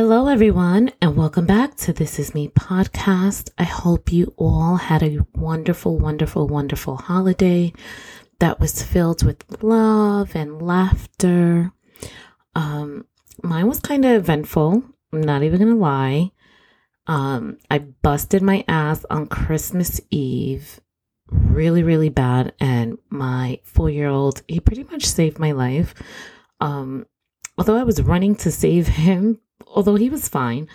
Hello, everyone, and welcome back to This Is Me podcast. I hope you all had a wonderful, wonderful, wonderful holiday that was filled with love and laughter. Um, mine was kind of eventful. I'm not even gonna lie. Um, I busted my ass on Christmas Eve really, really bad, and my four year old, he pretty much saved my life. Um, although I was running to save him, although he was fine,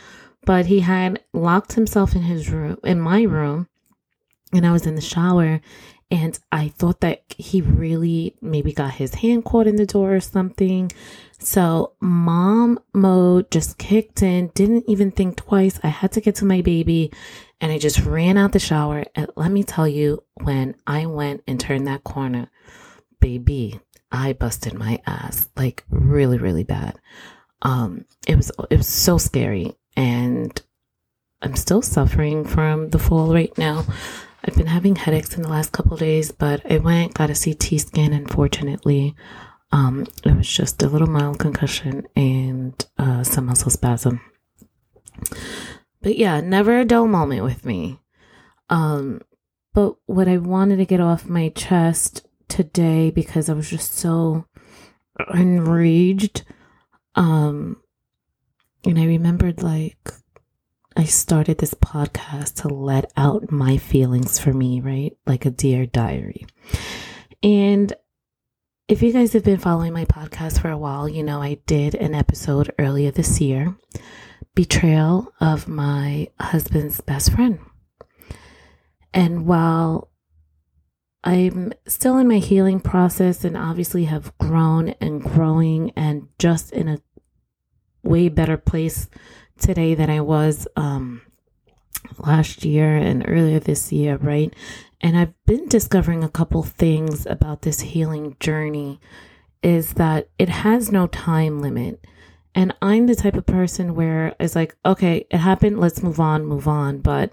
but he had locked himself in his room, in my room, and I was in the shower. And I thought that he really maybe got his hand caught in the door or something. So, mom mode just kicked in, didn't even think twice. I had to get to my baby and I just ran out the shower. And let me tell you, when I went and turned that corner, baby, I busted my ass like really, really bad. Um, it was it was so scary, and I'm still suffering from the fall right now. I've been having headaches in the last couple days, but I went got a CT scan. Unfortunately, um, it was just a little mild concussion and uh, some muscle spasm. But yeah, never a dull moment with me. Um, but what I wanted to get off my chest today because I was just so enraged. Um, and I remembered like I started this podcast to let out my feelings for me, right? Like a dear diary. And if you guys have been following my podcast for a while, you know I did an episode earlier this year betrayal of my husband's best friend. And while I'm still in my healing process and obviously have grown and growing and just in a way better place today than I was um, last year and earlier this year, right? And I've been discovering a couple things about this healing journey is that it has no time limit. And I'm the type of person where it's like, okay, it happened, let's move on, move on. But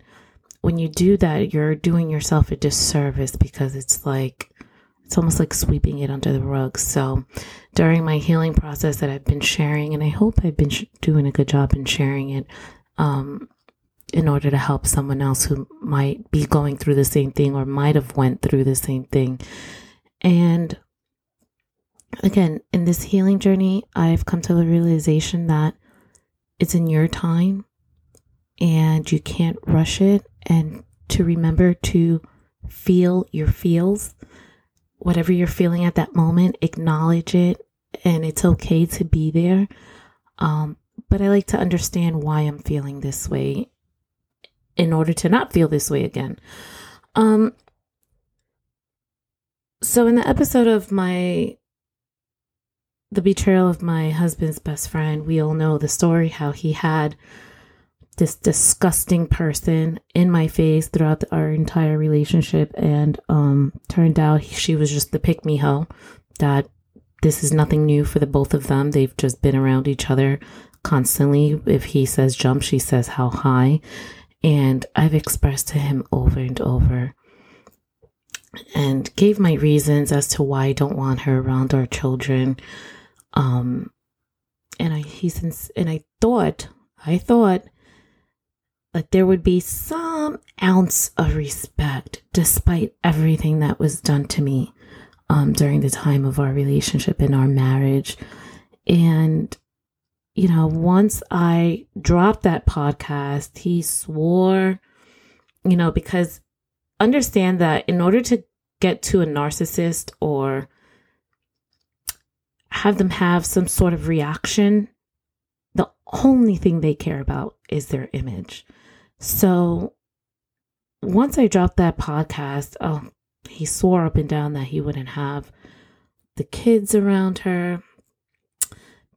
when you do that, you're doing yourself a disservice because it's like, it's almost like sweeping it under the rug. So during my healing process that I've been sharing, and I hope I've been sh- doing a good job in sharing it, um, in order to help someone else who might be going through the same thing or might have went through the same thing. And again, in this healing journey, I've come to the realization that it's in your time and you can't rush it and to remember to feel your feels. Whatever you're feeling at that moment acknowledge it and it's okay to be there. Um, but i like to understand why i'm feeling this way in order to not feel this way again. Um, so in the episode of my the betrayal of my husband's best friend we all know the story how he had this disgusting person in my face throughout the, our entire relationship. And um turned out she was just the pick me hoe that this is nothing new for the both of them. They've just been around each other constantly. If he says jump she says how high. And i've expressed to him over and over and gave my reasons as to why i don't want her around our children. Um and i he's and i thought i thought that there would be some ounce of respect despite everything that was done to me um, during the time of our relationship and our marriage. And, you know, once I dropped that podcast, he swore, you know, because understand that in order to get to a narcissist or have them have some sort of reaction, only thing they care about is their image. So once I dropped that podcast, oh, he swore up and down that he wouldn't have the kids around her.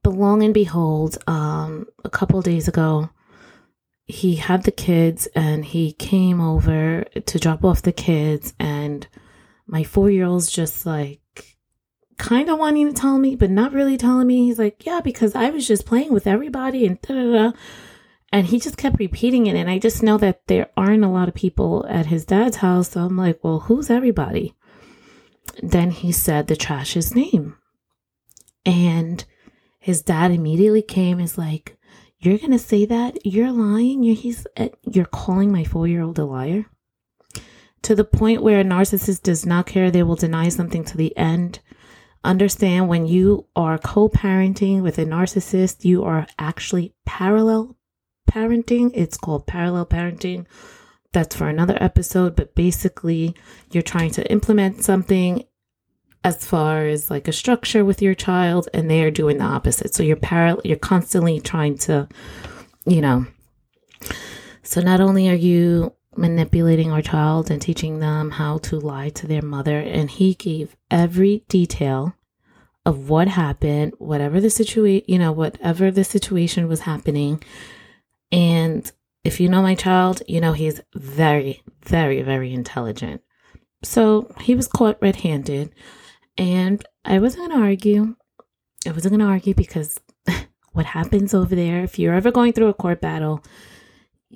But long and behold, um, a couple days ago, he had the kids and he came over to drop off the kids and my four year old's just like kind of wanting to tell me but not really telling me he's like yeah because i was just playing with everybody and da da da and he just kept repeating it. And I just know that there aren't a lot of people at his dad's house. So I'm like, well, who's everybody? Then he said the trash's name. And his dad immediately came, is like, You're going to say that? You're lying? You're, he's, uh, you're calling my four year old a liar? To the point where a narcissist does not care, they will deny something to the end. Understand when you are co parenting with a narcissist, you are actually parallel parenting. It's called parallel parenting. That's for another episode, but basically, you're trying to implement something as far as like a structure with your child and they are doing the opposite. So you're parallel you're constantly trying to you know so not only are you manipulating our child and teaching them how to lie to their mother and he gave every detail of what happened, whatever the situation, you know, whatever the situation was happening. And if you know my child, you know he's very, very, very intelligent. So he was caught red handed. And I wasn't going to argue. I wasn't going to argue because what happens over there, if you're ever going through a court battle,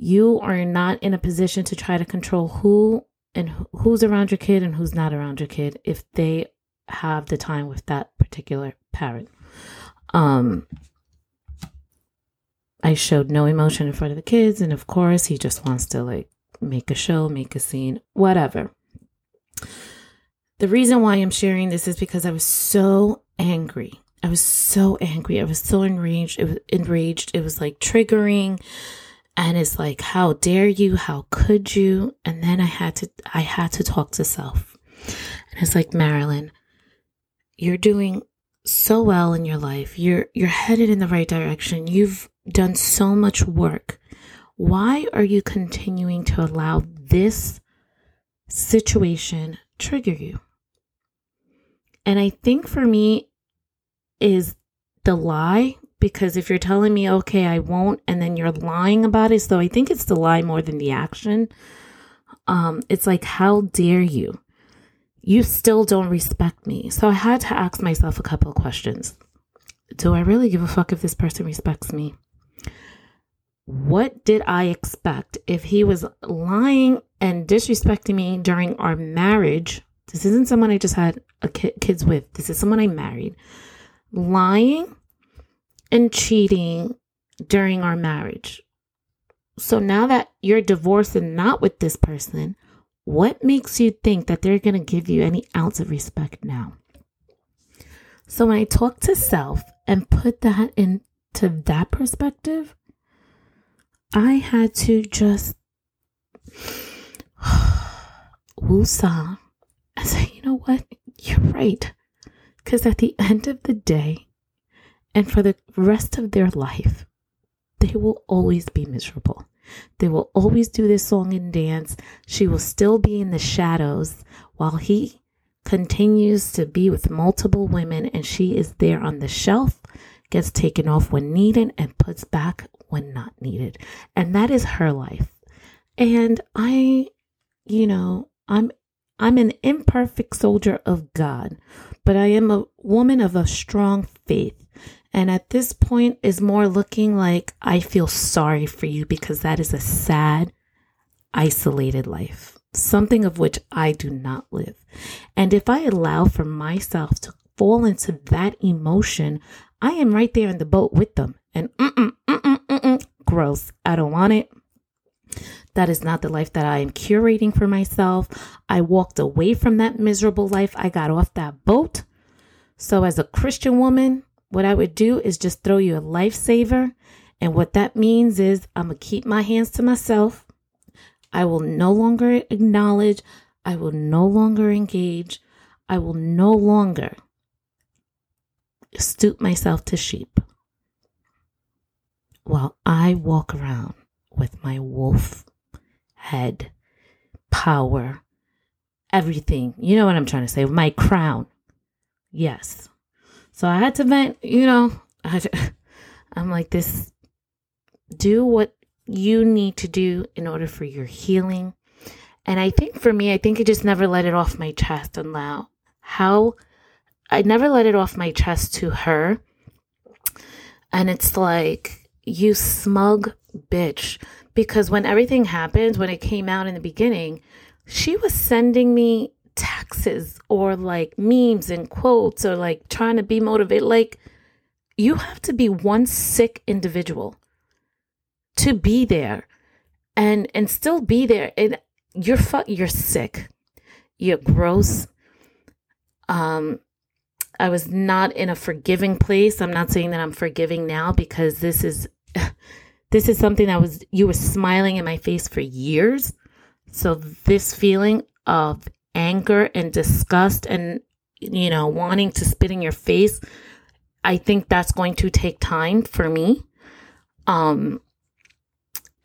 you are not in a position to try to control who and who's around your kid and who's not around your kid if they have the time with that particular parent. Um, I showed no emotion in front of the kids, and of course, he just wants to like make a show, make a scene, whatever. The reason why I'm sharing this is because I was so angry. I was so angry. I was so enraged. It was enraged. It was like triggering. And it's like, how dare you? How could you? And then I had to I had to talk to self. And it's like, Marilyn, you're doing so well in your life. You're you're headed in the right direction. You've done so much work. Why are you continuing to allow this situation trigger you? And I think for me is the lie because if you're telling me, okay, I won't, and then you're lying about it, so I think it's the lie more than the action. Um, it's like, how dare you? You still don't respect me. So I had to ask myself a couple questions. Do I really give a fuck if this person respects me? What did I expect if he was lying and disrespecting me during our marriage this isn't someone I just had a ki- kids with. This is someone I married. Lying and cheating during our marriage. So now that you're divorced and not with this person, what makes you think that they're going to give you any ounce of respect now? So when I talk to self and put that into that perspective, I had to just woosah I say, you know what? You're right. Because at the end of the day, and for the rest of their life, they will always be miserable. They will always do this song and dance. She will still be in the shadows while he continues to be with multiple women and she is there on the shelf, gets taken off when needed and puts back when not needed. And that is her life. And I, you know, I'm I'm an imperfect soldier of God, but I am a woman of a strong faith. And at this point is more looking like I feel sorry for you because that is a sad, isolated life, something of which I do not live. And if I allow for myself to fall into that emotion, I am right there in the boat with them. And mm-mm, mm-mm, mm-mm, gross. I don't want it. That is not the life that I am curating for myself. I walked away from that miserable life. I got off that boat. So, as a Christian woman, what I would do is just throw you a lifesaver. And what that means is I'm going to keep my hands to myself. I will no longer acknowledge. I will no longer engage. I will no longer stoop myself to sheep while I walk around with my wolf head, power, everything. You know what I'm trying to say? My crown. Yes. So I had to vent, you know, I, I'm like, this, do what you need to do in order for your healing. And I think for me, I think I just never let it off my chest and now how I never let it off my chest to her. And it's like, you smug bitch because when everything happened, when it came out in the beginning, she was sending me texts or like memes and quotes or like trying to be motivated. Like, you have to be one sick individual to be there and and still be there. And you're fu- you're sick. You're gross. Um i was not in a forgiving place. I'm not saying that i'm forgiving now because this is this is something that was you were smiling in my face for years. So this feeling of anger and disgust and you know wanting to spit in your face i think that's going to take time for me um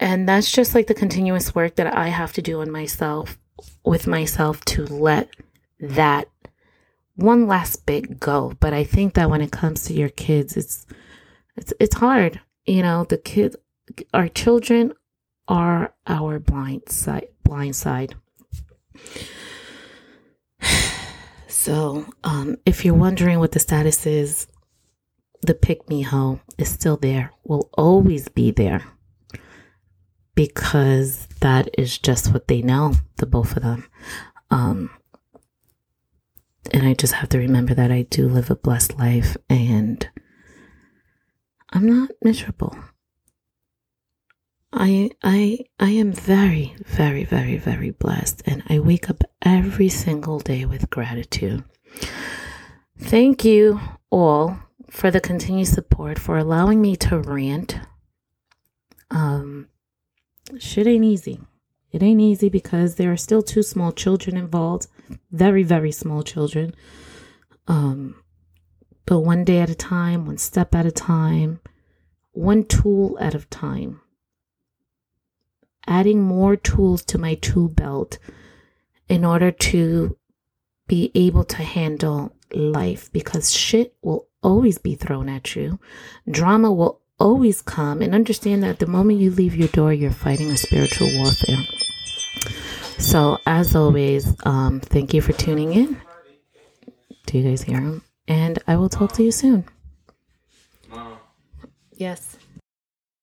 and that's just like the continuous work that I have to do on myself, with myself to let that one last bit go. But I think that when it comes to your kids, it's it's it's hard. You know, the kids, our children are our blind side. Blind side. So, um, if you're wondering what the status is, the pick me hoe is still there. Will always be there because that is just what they know, the both of them. Um, and I just have to remember that I do live a blessed life and I'm not miserable. I I I am very very very very blessed and I wake up every single day with gratitude. Thank you all for the continued support for allowing me to rant. Um shit ain't easy. It ain't easy because there are still two small children involved, very, very small children. Um, but one day at a time, one step at a time, one tool at a time. Adding more tools to my tool belt in order to be able to handle life because shit will always be thrown at you. Drama will always come and understand that the moment you leave your door, you're fighting a spiritual warfare. So, as always, um, thank you for tuning in. Do you guys hear him? And I will talk to you soon. Yes.